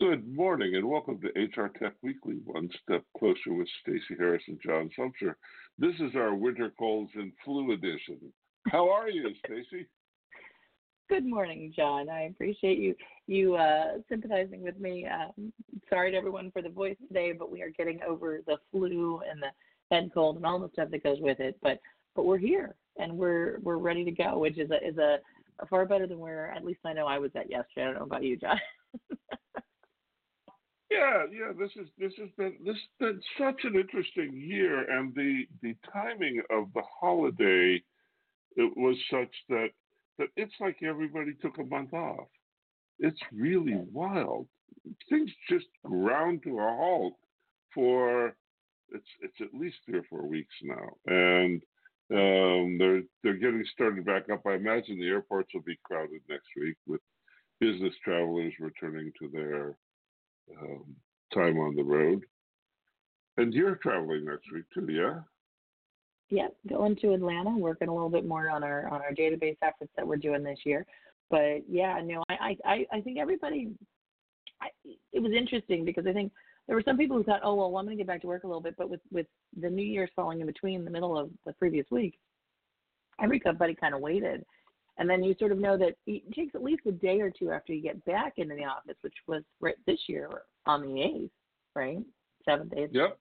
Good morning and welcome to HR Tech Weekly, one step closer with Stacey Harris and John Sumser. This is our winter colds and flu edition. How are you, Stacey? Good morning, John. I appreciate you you uh, sympathizing with me. Um, sorry to everyone for the voice today, but we are getting over the flu and the head cold and all the stuff that goes with it. But but we're here and we're we're ready to go, which is a is a, a far better than where at least I know I was at yesterday. I don't know about you, John. Yeah, yeah. This is this has been this has been such an interesting year, and the the timing of the holiday it was such that that it's like everybody took a month off. It's really wild. Things just ground to a halt for it's it's at least three or four weeks now, and um, they're they're getting started back up. I imagine the airports will be crowded next week with business travelers returning to their um, time on the road. And you're traveling next week too, yeah? Yep, going to Atlanta, working a little bit more on our on our database efforts that we're doing this year. But yeah, no, I I I think everybody. I, it was interesting because I think there were some people who thought, oh well, I'm going to get back to work a little bit, but with with the New Year's falling in between the middle of the previous week, every company kind of waited and then you sort of know that it takes at least a day or two after you get back into the office, which was right this year on the eighth, right, seventh, eighth. Yep.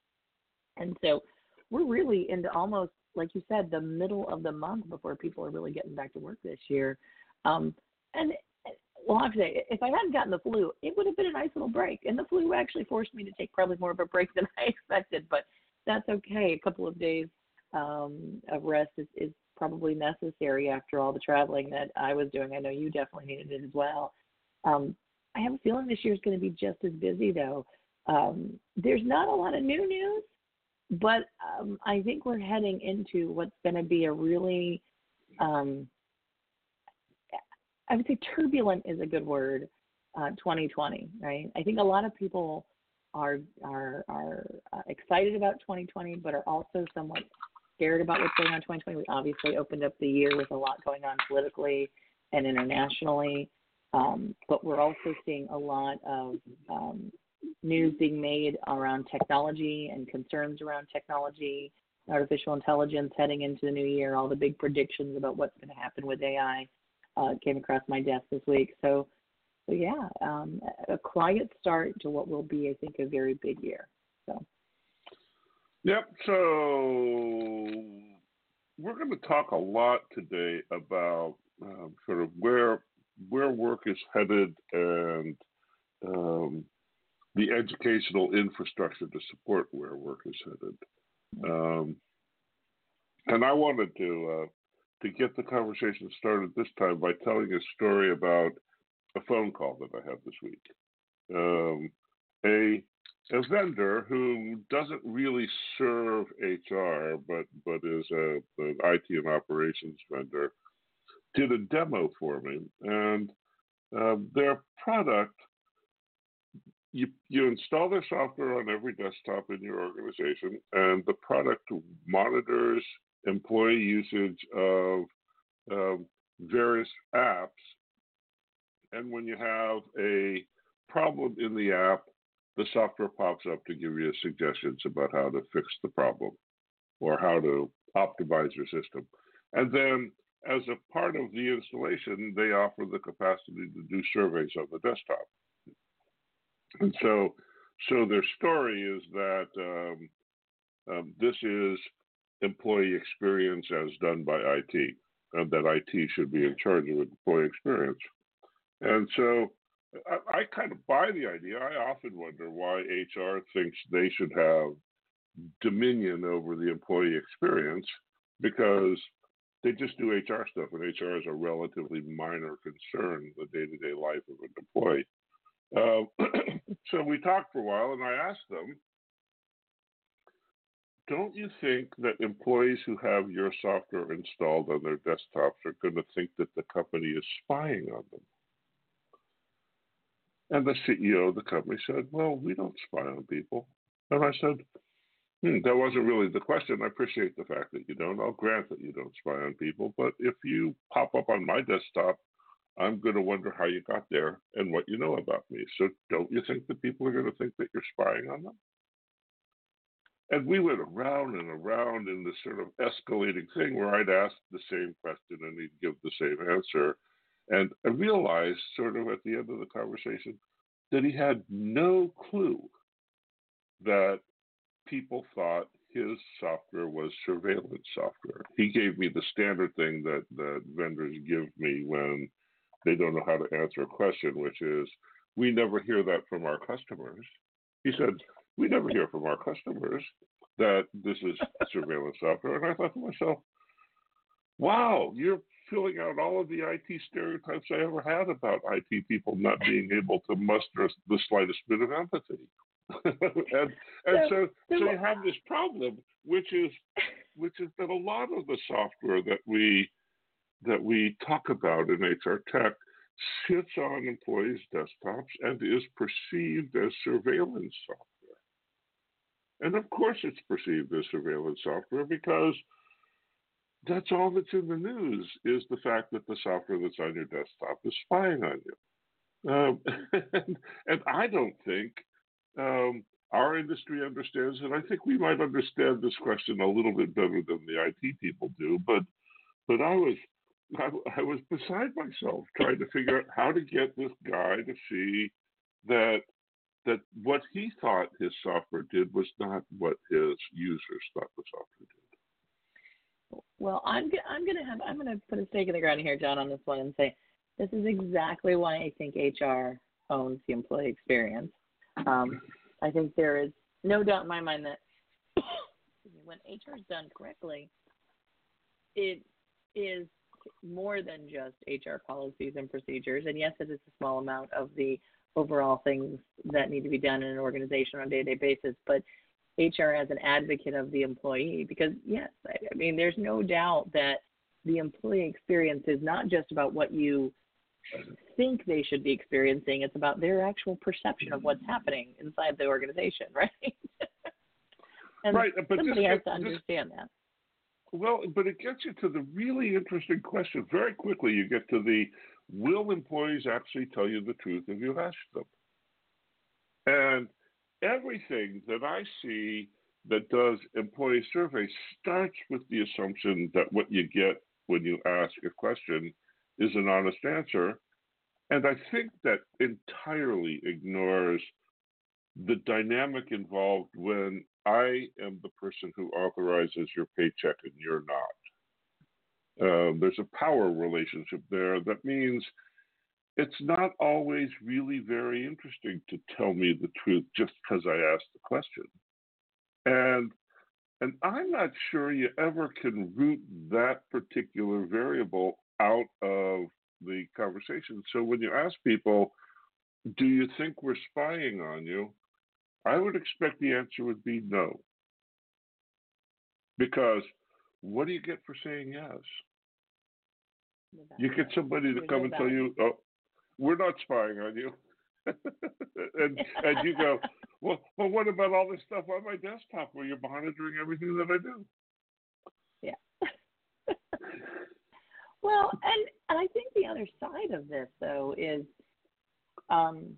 And so we're really into almost like you said the middle of the month before people are really getting back to work this year. Um, and well, I say, if I hadn't gotten the flu, it would have been a nice little break. And the flu actually forced me to take probably more of a break than I expected, but that's okay. A couple of days um, of rest is, is probably necessary after all the traveling that I was doing. I know you definitely needed it as well. Um, I have a feeling this year is going to be just as busy, though. Um, there's not a lot of new news, but um, I think we're heading into what's going to be a really, um, I would say turbulent is a good word, uh, 2020, right? I think a lot of people are are are uh, excited about 2020, but are also somewhat scared about what's going on in 2020. We obviously opened up the year with a lot going on politically and internationally, um, but we're also seeing a lot of um, news being made around technology and concerns around technology, artificial intelligence heading into the new year. All the big predictions about what's going to happen with AI uh, came across my desk this week. So, so yeah, um, a quiet start to what will be, I think, a very big year. So. Yep. So we're going to talk a lot today about um, sort of where where work is headed and um, the educational infrastructure to support where work is headed. Um, and I wanted to uh, to get the conversation started this time by telling a story about a phone call that I had this week. Um, a a vendor who doesn't really serve HR, but but is a, an IT and operations vendor, did a demo for me, and uh, their product. You, you install their software on every desktop in your organization, and the product monitors employee usage of um, various apps. And when you have a problem in the app, the software pops up to give you suggestions about how to fix the problem or how to optimize your system. And then, as a part of the installation, they offer the capacity to do surveys on the desktop. And so, so their story is that um, um, this is employee experience as done by IT, and that IT should be in charge of employee experience. And so I, I kind of buy the idea. I often wonder why HR thinks they should have dominion over the employee experience because they just do HR stuff, and HR is a relatively minor concern in the day to day life of an employee. Uh, so we talked for a while, and I asked them, don't you think that employees who have your software installed on their desktops are going to think that the company is spying on them? And the CEO of the company said, Well, we don't spy on people. And I said, hmm, That wasn't really the question. I appreciate the fact that you don't. I'll grant that you don't spy on people. But if you pop up on my desktop, I'm going to wonder how you got there and what you know about me. So don't you think that people are going to think that you're spying on them? And we went around and around in this sort of escalating thing where I'd ask the same question and he'd give the same answer. And I realized, sort of at the end of the conversation, that he had no clue that people thought his software was surveillance software. He gave me the standard thing that, that vendors give me when they don't know how to answer a question, which is, we never hear that from our customers. He said, we never hear from our customers that this is surveillance software. And I thought to myself, wow, you're filling out all of the IT stereotypes I ever had about IT people not being able to muster the slightest bit of empathy. and and so, so you have this problem, which is which is that a lot of the software that we that we talk about in HR tech sits on employees' desktops and is perceived as surveillance software. And of course, it's perceived as surveillance software because that's all that's in the news is the fact that the software that's on your desktop is spying on you. Um, and, and, I don't think um, our industry understands it. I think we might understand this question a little bit better than the IT people do. But but I was I, I was beside myself trying to figure out how to get this guy to see that that what he thought his software did was not what his users thought the software did. Well, I'm I'm gonna have I'm gonna put a stake in the ground here, John, on this one and say this is exactly why I think HR owns the employee experience. Um, I think there is no doubt in my mind that when HR is done correctly, it is more than just HR policies and procedures. And yes, it is a small amount of the overall things that need to be done in an organization on a day-to-day basis, but HR as an advocate of the employee, because yes, I, I mean, there's no doubt that the employee experience is not just about what you think they should be experiencing; it's about their actual perception of what's happening inside the organization, right? and right, but somebody this, has to understand that. Well, but it gets you to the really interesting question. Very quickly, you get to the will employees actually tell you the truth if you ask them? And everything that I see that does employee surveys starts with the assumption that what you get when you ask a question is an honest answer. And I think that entirely ignores the dynamic involved when I am the person who authorizes your paycheck and you're not. Uh, there's a power relationship there that means it's not always really very interesting to tell me the truth just because I asked the question. And and I'm not sure you ever can root that particular variable out of the conversation. So when you ask people, do you think we're spying on you? I would expect the answer would be no. Because what do you get for saying yes? You get somebody to come and tell you, oh, we're not spying on you. and and you go, well, well, what about all this stuff on my desktop where you're monitoring everything that I do? Yeah. well, and, and I think the other side of this though is um,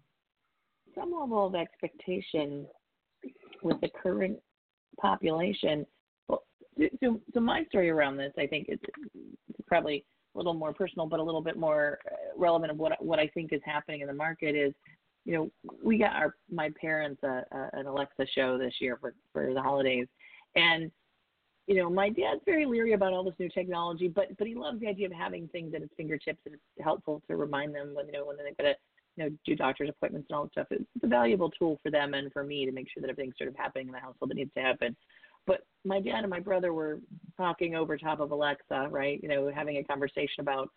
some level of expectation with the current population. Well, so, so my story around this, I think, is probably a little more personal, but a little bit more uh, relevant of what what I think is happening in the market is, you know, we got our my parents a, a, an Alexa show this year for for the holidays, and you know, my dad's very leery about all this new technology, but but he loves the idea of having things at his fingertips and it's helpful to remind them when you know when they've got to uh, you know do doctor's appointments and all that stuff. It's a valuable tool for them and for me to make sure that everything's sort of happening in the household that needs to happen. But my dad and my brother were talking over top of Alexa, right? You know, having a conversation about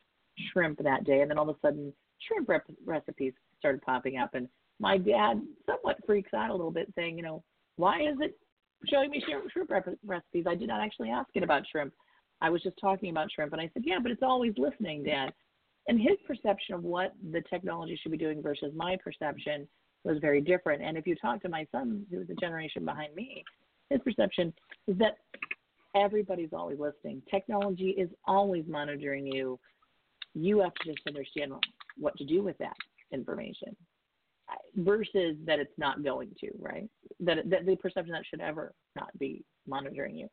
shrimp that day, and then all of a sudden, shrimp rep- recipes started popping up, and my dad somewhat freaks out a little bit, saying, you know, why is it showing me shrimp, shrimp rep- recipes? I did not actually ask it about shrimp. I was just talking about shrimp, and I said, yeah, but it's always listening, Dad. And his perception of what the technology should be doing versus my perception was very different. And if you talk to my son, who's a generation behind me, his perception is that everybody's always listening. Technology is always monitoring you. You have to just understand what to do with that information versus that it's not going to, right? That, that the perception that should ever not be monitoring you.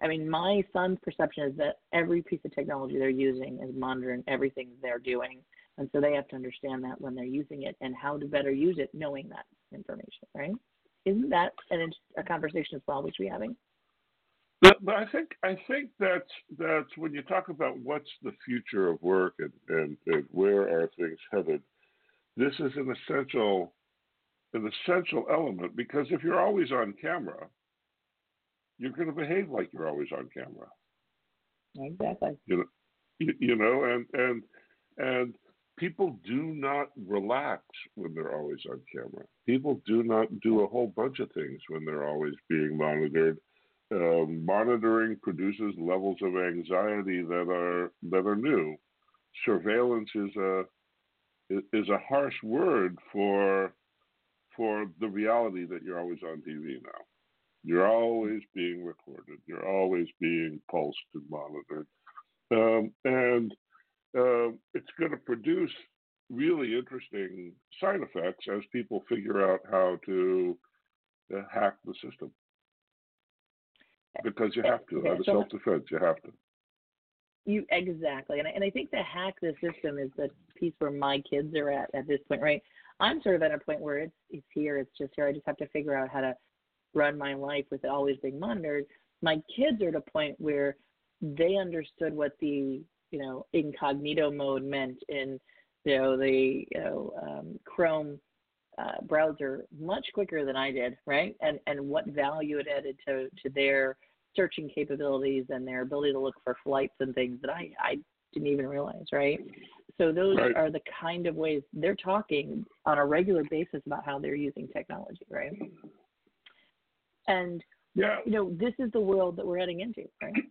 I mean, my son's perception is that every piece of technology they're using is monitoring everything they're doing. And so they have to understand that when they're using it and how to better use it, knowing that information, right? Isn't that an, a conversation as well we should be having? But, but I think I think that's that's when you talk about what's the future of work and, and, and where are things headed, this is an essential an essential element because if you're always on camera, you're going to behave like you're always on camera. Exactly. You know, you, you know, and and and people do not relax when they're always on camera. People do not do a whole bunch of things when they're always being monitored. Um, monitoring produces levels of anxiety that are that are new. Surveillance is a is a harsh word for for the reality that you're always on TV now. You're always being recorded. You're always being pulsed and monitored, um, and uh, it's going to produce really interesting side effects as people figure out how to uh, hack the system. Because you have to, out of self defense, you have to. You exactly, and I, and I think the hack the system is the piece where my kids are at at this point, right? I'm sort of at a point where it's it's here, it's just here. I just have to figure out how to run my life with it always being monitored. My kids are at a point where they understood what the you know incognito mode meant in you know the you know um, Chrome uh, browser much quicker than I did, right? And and what value it added to to their searching capabilities and their ability to look for flights and things that I, I didn't even realize, right? So those right. are the kind of ways they're talking on a regular basis about how they're using technology, right? And yeah, you know, this is the world that we're heading into, right?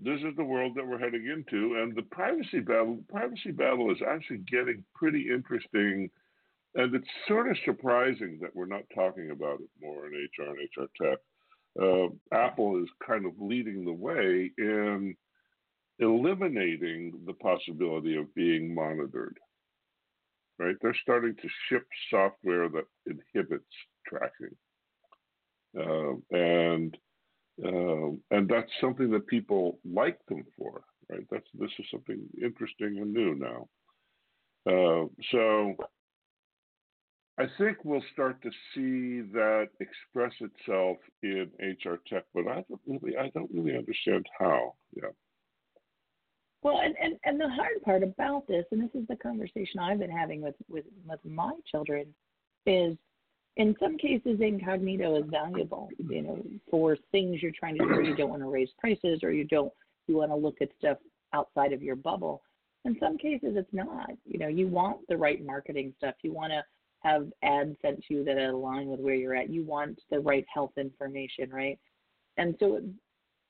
this is the world that we're heading into, and the privacy battle. Privacy battle is actually getting pretty interesting, and it's sort of surprising that we're not talking about it more in HR and HR tech uh, Apple is kind of leading the way in eliminating the possibility of being monitored. Right? They're starting to ship software that inhibits tracking, uh, and uh, and that's something that people like them for. Right? That's this is something interesting and new now. Uh, so I think we'll start to see that express itself in HR tech, but I don't really, I don't really understand how. Yeah. Well, and, and, and the hard part about this, and this is the conversation I've been having with, with, with my children, is in some cases incognito is valuable, you know, for things you're trying to do. You don't want to raise prices, or you don't you want to look at stuff outside of your bubble. In some cases, it's not. You know, you want the right marketing stuff. You want to have ads sent to you that align with where you're at. You want the right health information, right? And so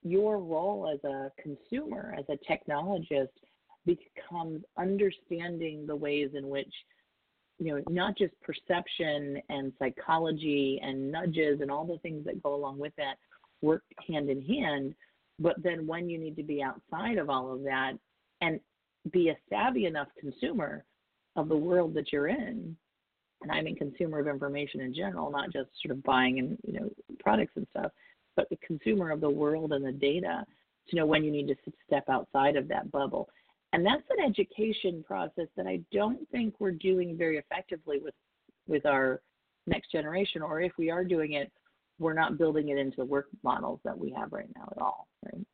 your role as a consumer, as a technologist, becomes understanding the ways in which you know not just perception and psychology and nudges and all the things that go along with that work hand in hand but then when you need to be outside of all of that and be a savvy enough consumer of the world that you're in and I mean consumer of information in general, not just sort of buying and you know products and stuff, but the consumer of the world and the data to know when you need to step outside of that bubble. And that's an education process that I don't think we're doing very effectively with with our next generation, or if we are doing it, we're not building it into the work models that we have right now at all. Right?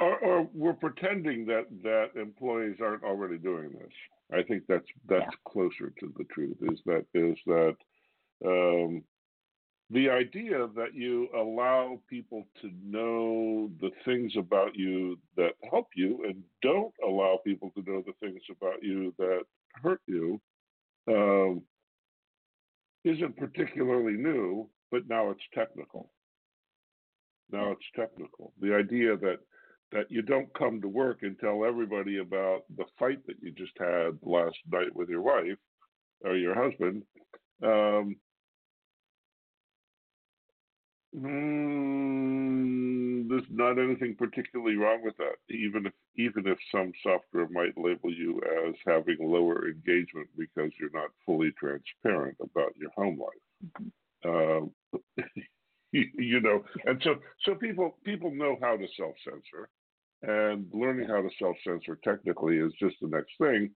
Or, or we're pretending that that employees aren't already doing this. I think that's that's yeah. closer to the truth. Is that is that um, the idea that you allow people to know the things about you that help you, and don't allow people to know the things about you that hurt you, um, isn't particularly new. But now it's technical. Now it's technical. The idea that that you don't come to work and tell everybody about the fight that you just had last night with your wife or your husband. Um, mm, there's not anything particularly wrong with that, even if even if some software might label you as having lower engagement because you're not fully transparent about your home life. Mm-hmm. Um, you, you know, and so so people people know how to self censor, and learning how to self censor technically is just the next thing.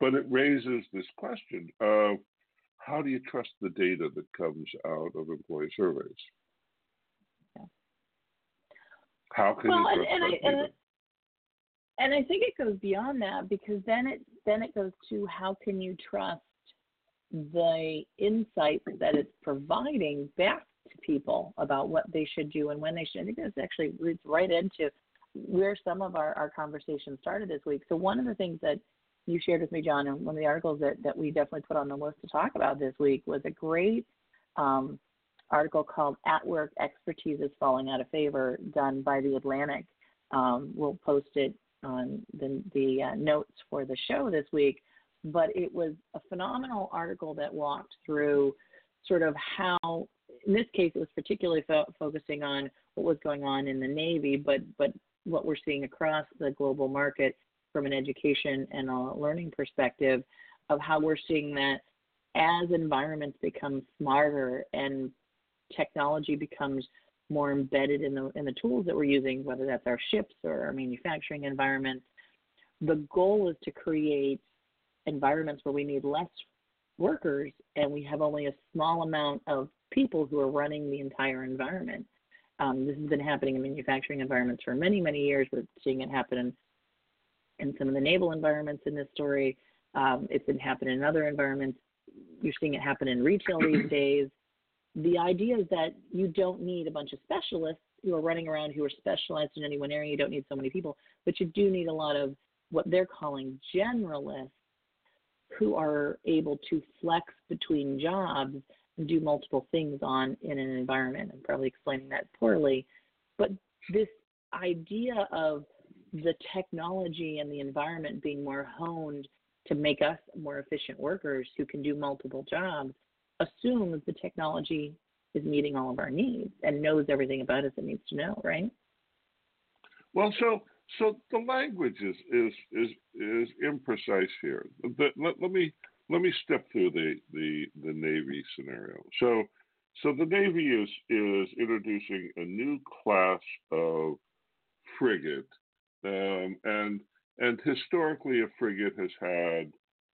But it raises this question of how do you trust the data that comes out of employee surveys? How can well, you trust and, and I, and, and I think it goes beyond that because then it then it goes to how can you trust the insights that it's providing back to people about what they should do and when they should. I think this actually roots right into where some of our, our conversation started this week. So one of the things that you shared with me, John, and one of the articles that, that we definitely put on the list to talk about this week was a great um, article called At Work Expertise is Falling Out of Favor, done by The Atlantic. Um, we'll post it on the, the uh, notes for the show this week. But it was a phenomenal article that walked through sort of how, in this case, it was particularly fo- focusing on what was going on in the Navy, but but what we're seeing across the global market from an education and a learning perspective of how we're seeing that as environments become smarter and technology becomes more embedded in the in the tools that we're using, whether that's our ships or our manufacturing environments. The goal is to create environments where we need less workers and we have only a small amount of people who are running the entire environment. Um, this has been happening in manufacturing environments for many, many years. We're seeing it happen in, in some of the naval environments in this story. Um, it's been happening in other environments. You're seeing it happen in retail these days. The idea is that you don't need a bunch of specialists who are running around who are specialized in any one area. You don't need so many people, but you do need a lot of what they're calling generalists who are able to flex between jobs and do multiple things on in an environment. I'm probably explaining that poorly, but this idea of the technology and the environment being more honed to make us more efficient workers who can do multiple jobs assumes the technology is meeting all of our needs and knows everything about us it needs to know, right? Well, so so the language is is is, is imprecise here. But let, let me let me step through the, the, the Navy scenario. So, so the Navy is, is introducing a new class of frigate, um, and and historically a frigate has had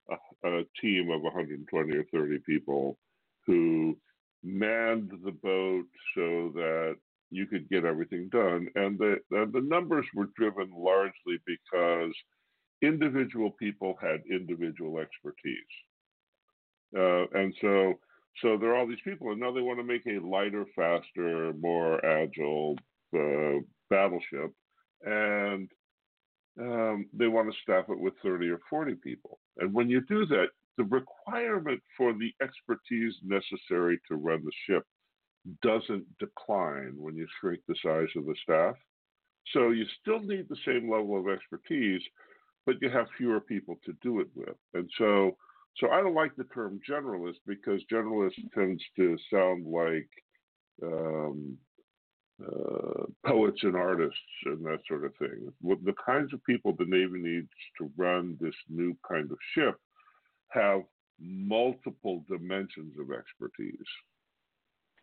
a, a, team of 120 or 30 people who manned the boat so that you could get everything done, and the and the numbers were driven largely because individual people had individual expertise. Uh, and so, so there are all these people, and now they want to make a lighter, faster, more agile uh, battleship, and um, they want to staff it with 30 or 40 people. And when you do that, the requirement for the expertise necessary to run the ship doesn't decline when you shrink the size of the staff. So you still need the same level of expertise, but you have fewer people to do it with. And so, so I don't like the term generalist because generalist tends to sound like um, uh, poets and artists and that sort of thing. The kinds of people the Navy needs to run this new kind of ship have multiple dimensions of expertise.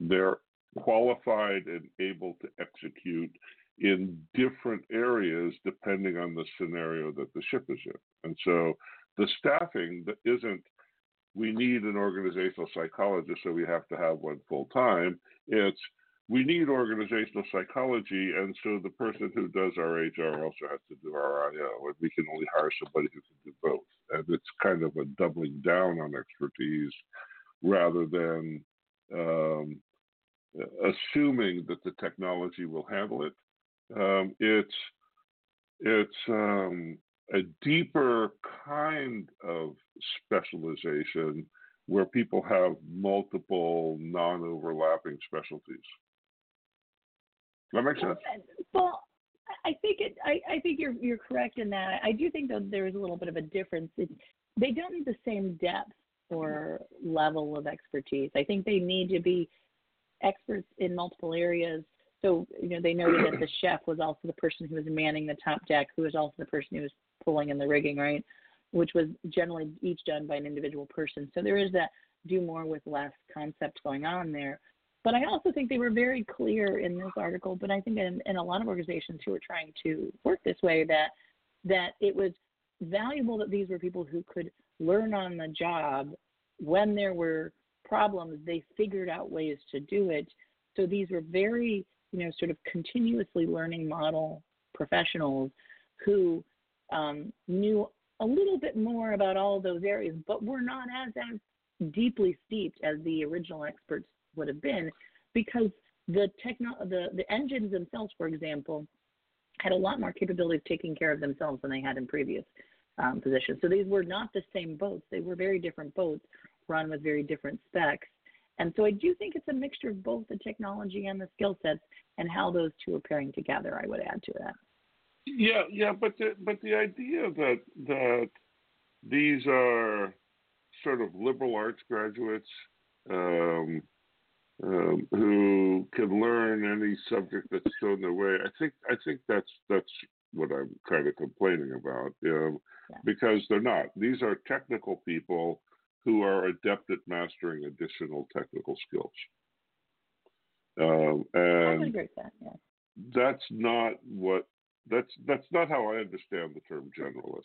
They're qualified and able to execute in different areas depending on the scenario that the ship is in. And so the staffing that isn't we need an organizational psychologist, so we have to have one full time. It's we need organizational psychology, and so the person who does our HR also has to do our IO, and we can only hire somebody who can do both. And it's kind of a doubling down on expertise rather than um, assuming that the technology will handle it. Um, it's it's um, a deeper kind of specialization where people have multiple non-overlapping specialties. Does that make sense? Well, I think it. I, I think you're you're correct in that. I do think that there is a little bit of a difference. It, they don't need the same depth or level of expertise. I think they need to be experts in multiple areas. So you know they noted that the chef was also the person who was manning the top deck, who was also the person who was pulling in the rigging, right? Which was generally each done by an individual person. So there is that do more with less concept going on there. But I also think they were very clear in this article, but I think in, in a lot of organizations who are trying to work this way that that it was valuable that these were people who could learn on the job when there were problems, they figured out ways to do it. So these were very, you know, sort of continuously learning model professionals who um, knew a little bit more about all those areas, but were not as, as deeply steeped as the original experts would have been because the techno the, the engines themselves, for example, had a lot more capability of taking care of themselves than they had in previous um, positions. So these were not the same boats. They were very different boats run with very different specs. And so I do think it's a mixture of both the technology and the skill sets and how those two are pairing together, I would add to that. Yeah, yeah, but the but the idea that that these are sort of liberal arts graduates um, um, who can learn any subject that's thrown their way. I think I think that's that's what I'm kind of complaining about, you know, yeah. because they're not. These are technical people who are adept at mastering additional technical skills. Um, and that, yeah. that's not what that's that's not how I understand the term generalist,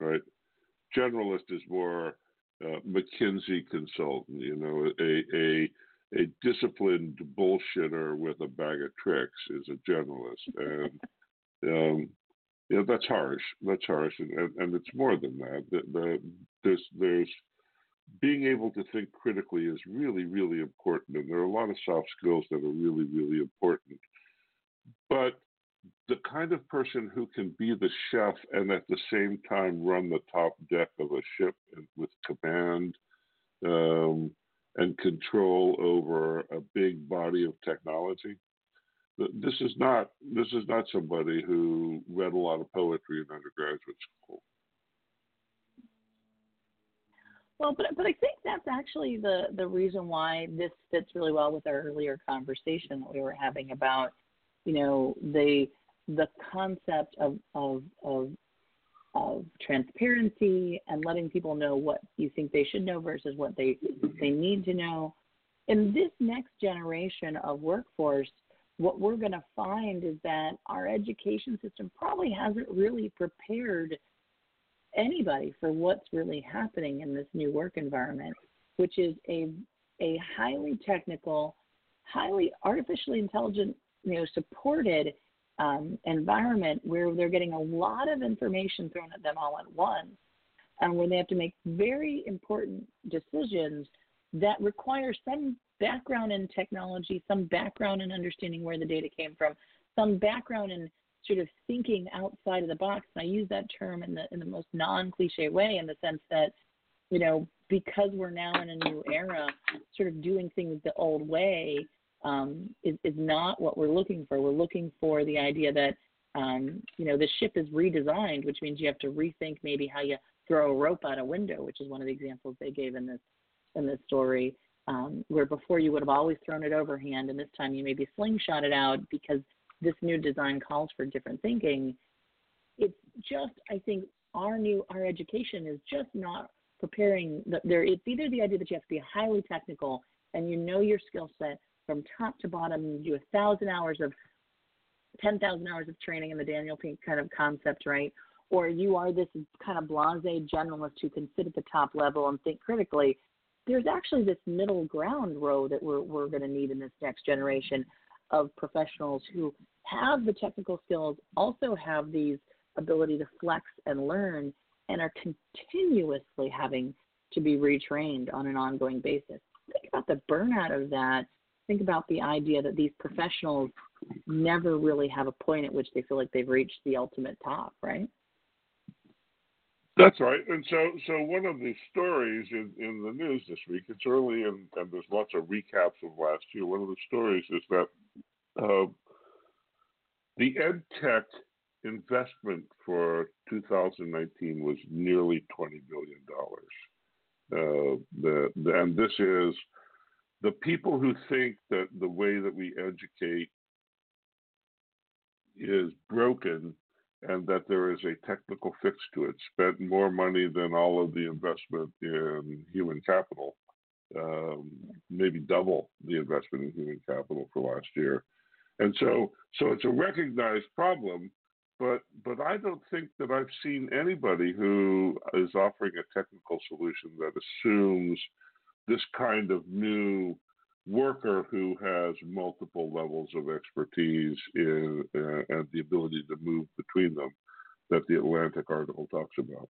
right? Generalist is more uh, McKinsey consultant, you know, a a a disciplined bullshitter with a bag of tricks is a generalist, and um, know that's harsh. That's harsh, and, and, and it's more than that. The, the, there's there's being able to think critically is really really important, and there are a lot of soft skills that are really really important. But the kind of person who can be the chef and at the same time run the top deck of a ship with command um, and control over a big body of technology. This is not this is not somebody who read a lot of poetry in undergraduate school. Well, but but I think that's actually the the reason why this fits really well with our earlier conversation that we were having about, you know, the the concept of of of of transparency and letting people know what you think they should know versus what they they need to know. In this next generation of workforce, what we're going to find is that our education system probably hasn't really prepared anybody for what's really happening in this new work environment, which is a a highly technical, highly artificially intelligent, you know, supported um, environment where they're getting a lot of information thrown at them all at once, and where they have to make very important decisions that require some background in technology, some background in understanding where the data came from, some background in sort of thinking outside of the box. And I use that term in the in the most non-cliche way, in the sense that, you know, because we're now in a new era, sort of doing things the old way um, is, is not what we're looking for. We're looking for the idea that um, you know the ship is redesigned, which means you have to rethink maybe how you throw a rope out a window, which is one of the examples they gave in this in this story. Um, where before you would have always thrown it overhand, and this time you maybe slingshot it out because this new design calls for different thinking. It's just, I think, our new our education is just not preparing. The, there, it's either the idea that you have to be highly technical and you know your skill set, from top to bottom. You do a thousand hours of, ten thousand hours of training in the Daniel Pink kind of concept, right? Or you are this kind of blasé generalist who can sit at the top level and think critically. There's actually this middle ground row that we're we're going to need in this next generation of professionals who have the technical skills, also have these ability to flex and learn, and are continuously having to be retrained on an ongoing basis. Think about the burnout of that think about the idea that these professionals never really have a point at which they feel like they've reached the ultimate top, right? That's right. And so, so one of the stories in, in the news this week, it's early and, and there's lots of recaps of last year. One of the stories is that uh, the ed tech investment for 2019 was nearly 20 billion dollars. Uh, the, the, and this is the people who think that the way that we educate is broken and that there is a technical fix to it spent more money than all of the investment in human capital um, maybe double the investment in human capital for last year. And so so it's a recognized problem but but I don't think that I've seen anybody who is offering a technical solution that assumes this kind of new worker who has multiple levels of expertise in, uh, and the ability to move between them that the Atlantic article talks about.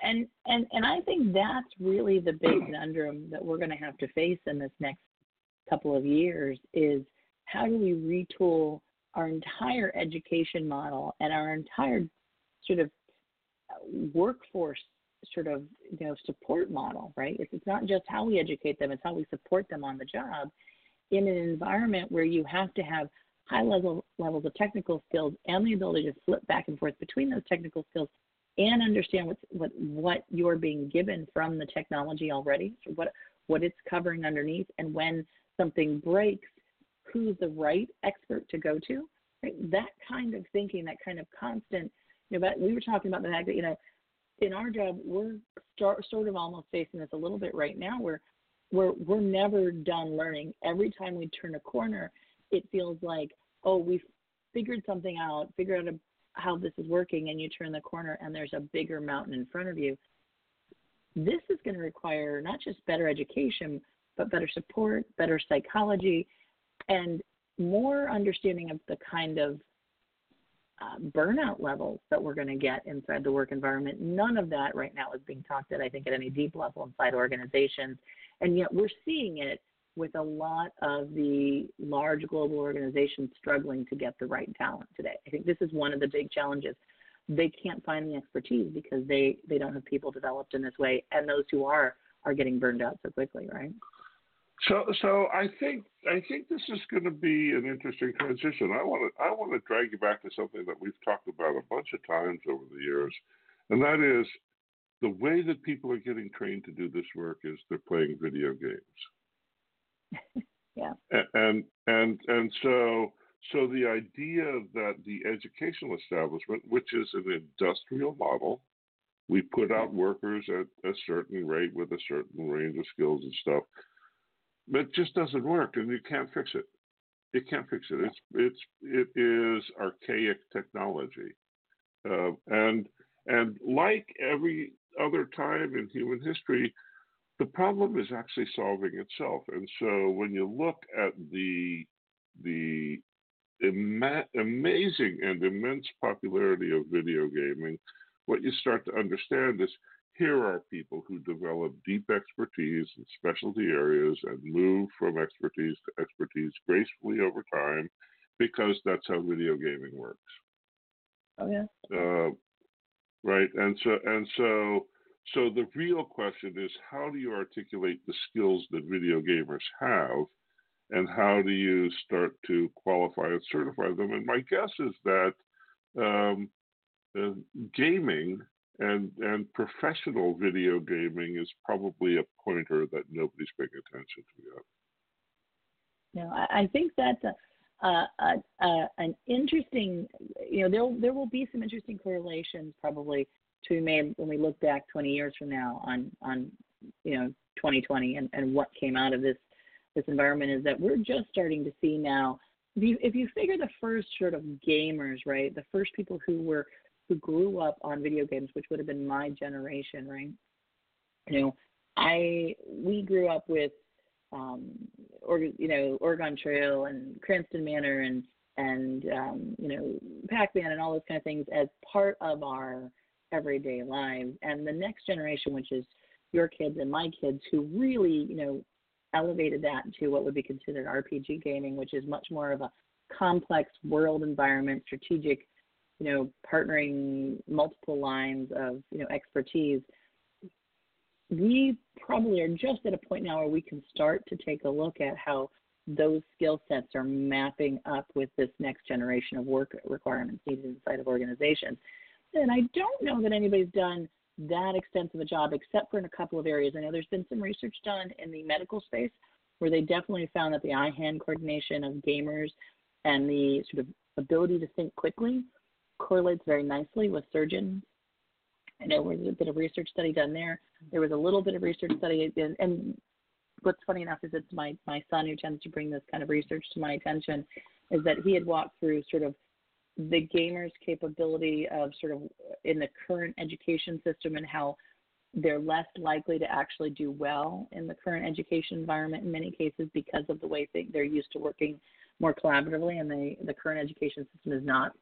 And and and I think that's really the big conundrum that we're going to have to face in this next couple of years is how do we retool our entire education model and our entire sort of workforce sort of you know support model, right? It's, it's not just how we educate them; it's how we support them on the job in an environment where you have to have high level levels of technical skills and the ability to flip back and forth between those technical skills and understand what's, what what you're being given from the technology already, so what what it's covering underneath, and when something breaks, who's the right expert to go to. Right? That kind of thinking, that kind of constant. You know, but we were talking about the fact that you know in our job, we're start, sort of almost facing this a little bit right now where we're, we're never done learning. Every time we turn a corner, it feels like, oh, we've figured something out, figured out a, how this is working, and you turn the corner and there's a bigger mountain in front of you. This is going to require not just better education, but better support, better psychology, and more understanding of the kind of uh, burnout levels that we're going to get inside the work environment. None of that right now is being talked at, I think, at any deep level inside organizations. And yet we're seeing it with a lot of the large global organizations struggling to get the right talent today. I think this is one of the big challenges. They can't find the expertise because they, they don't have people developed in this way, and those who are are getting burned out so quickly, right? So, so I think I think this is going to be an interesting transition. I want to I want to drag you back to something that we've talked about a bunch of times over the years, and that is the way that people are getting trained to do this work is they're playing video games. yeah. And and and so so the idea that the educational establishment, which is an industrial model, we put out workers at a certain rate with a certain range of skills and stuff but it just doesn't work, and you can't fix it. It can't fix it. It's it's it is archaic technology, uh, and and like every other time in human history, the problem is actually solving itself. And so when you look at the the ima- amazing and immense popularity of video gaming, what you start to understand is here are people who develop deep expertise in specialty areas and move from expertise to expertise gracefully over time because that's how video gaming works. Oh yeah. Uh, right, and so and so so the real question is how do you articulate the skills that video gamers have, and how do you start to qualify and certify them? And my guess is that um, uh, gaming and and professional video gaming is probably a pointer that nobody's paying attention to yet. No, I, think that's a, a, a, an interesting. You know, there there will be some interesting correlations probably to be made when we look back 20 years from now on on you know 2020 and, and what came out of this this environment is that we're just starting to see now. If you, if you figure the first sort of gamers, right, the first people who were who grew up on video games, which would have been my generation, right? You know, I we grew up with um or you know Oregon Trail and Cranston Manor and and um, you know Pac-Man and all those kind of things as part of our everyday lives. And the next generation, which is your kids and my kids, who really you know elevated that to what would be considered RPG gaming, which is much more of a complex world environment, strategic you know, partnering multiple lines of, you know, expertise, we probably are just at a point now where we can start to take a look at how those skill sets are mapping up with this next generation of work requirements needed inside of organizations. And I don't know that anybody's done that extensive a job except for in a couple of areas. I know there's been some research done in the medical space where they definitely found that the eye hand coordination of gamers and the sort of ability to think quickly correlates very nicely with surgeons. I know there was a bit of research study done there. There was a little bit of research study, and, and what's funny enough is it's my my son who tends to bring this kind of research to my attention, is that he had walked through sort of the gamer's capability of sort of in the current education system and how they're less likely to actually do well in the current education environment in many cases because of the way they, they're used to working more collaboratively and the, the current education system is not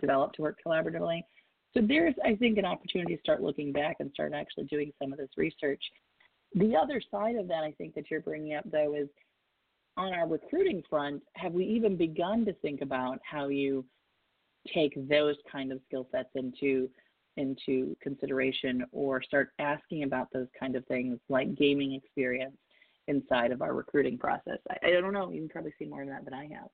developed to work collaboratively. So there's, I think, an opportunity to start looking back and start actually doing some of this research. The other side of that, I think, that you're bringing up, though, is on our recruiting front, have we even begun to think about how you take those kind of skill sets into into consideration or start asking about those kind of things like gaming experience inside of our recruiting process? I, I don't know. You can probably see more of that than I have.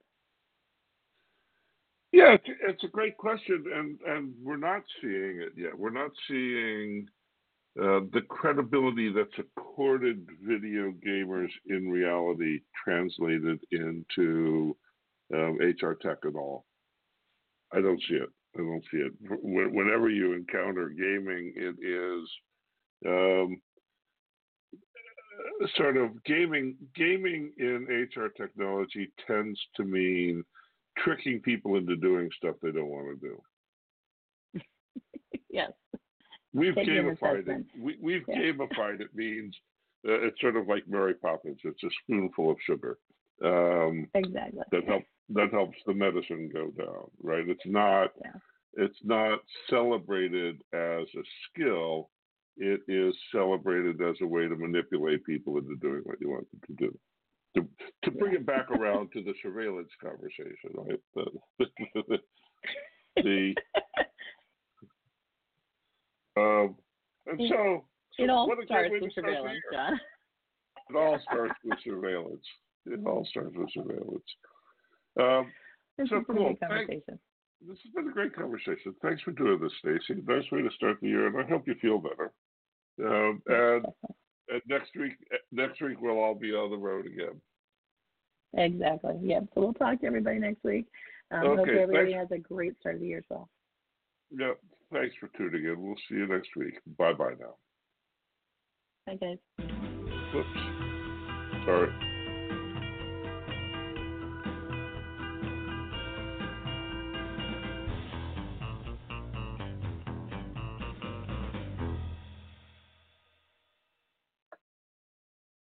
Yeah, it's, it's a great question, and and we're not seeing it yet. We're not seeing uh, the credibility that's accorded video gamers in reality translated into um, HR tech at all. I don't see it. I don't see it. Whenever you encounter gaming, it is um, sort of gaming. Gaming in HR technology tends to mean tricking people into doing stuff they don't want to do. yes. We've gamified it. We, we've yeah. gamified it means uh, it's sort of like Mary Poppins. It's a spoonful of sugar. Um, exactly. That helps. That helps the medicine go down. Right. It's not. Yeah. It's not celebrated as a skill. It is celebrated as a way to manipulate people into doing what you want them to do to to bring it back around to the surveillance conversation, right? The, the, the um, and so, so it all starts with surveillance, John. It all starts with surveillance. It all starts with surveillance. Um, this so has been a conversation. this has been a great conversation. Thanks for doing this, Stacey. Nice way to start the year, and I hope you feel better. Um, and next week, next week we'll all be on the road again. Exactly. Yep. So we'll talk to everybody next week. Um, okay. Hope everybody Thanks. has a great start of the year So. Yep. Thanks for tuning in. We'll see you next week. Bye bye now. Bye guys. Whoops. Sorry.